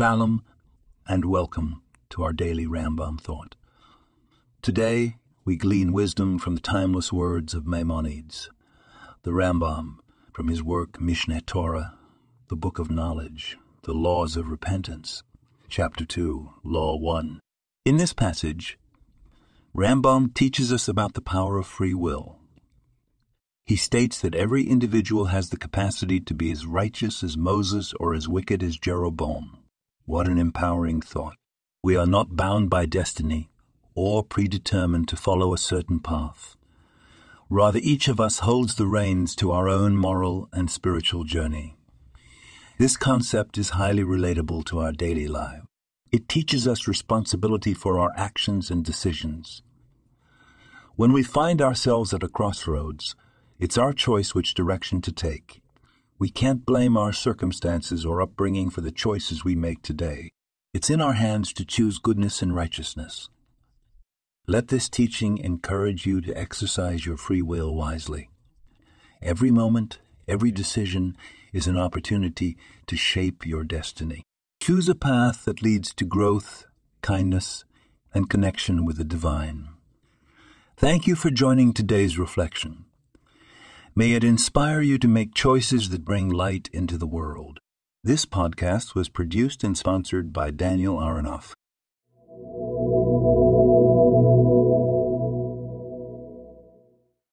Shalom and welcome to our daily Rambam thought. Today, we glean wisdom from the timeless words of Maimonides, the Rambam from his work Mishneh Torah, the Book of Knowledge, the Laws of Repentance, Chapter 2, Law 1. In this passage, Rambam teaches us about the power of free will. He states that every individual has the capacity to be as righteous as Moses or as wicked as Jeroboam. What an empowering thought. We are not bound by destiny or predetermined to follow a certain path. Rather, each of us holds the reins to our own moral and spiritual journey. This concept is highly relatable to our daily life. It teaches us responsibility for our actions and decisions. When we find ourselves at a crossroads, it's our choice which direction to take. We can't blame our circumstances or upbringing for the choices we make today. It's in our hands to choose goodness and righteousness. Let this teaching encourage you to exercise your free will wisely. Every moment, every decision is an opportunity to shape your destiny. Choose a path that leads to growth, kindness, and connection with the divine. Thank you for joining today's reflection. May it inspire you to make choices that bring light into the world. This podcast was produced and sponsored by Daniel Aronoff.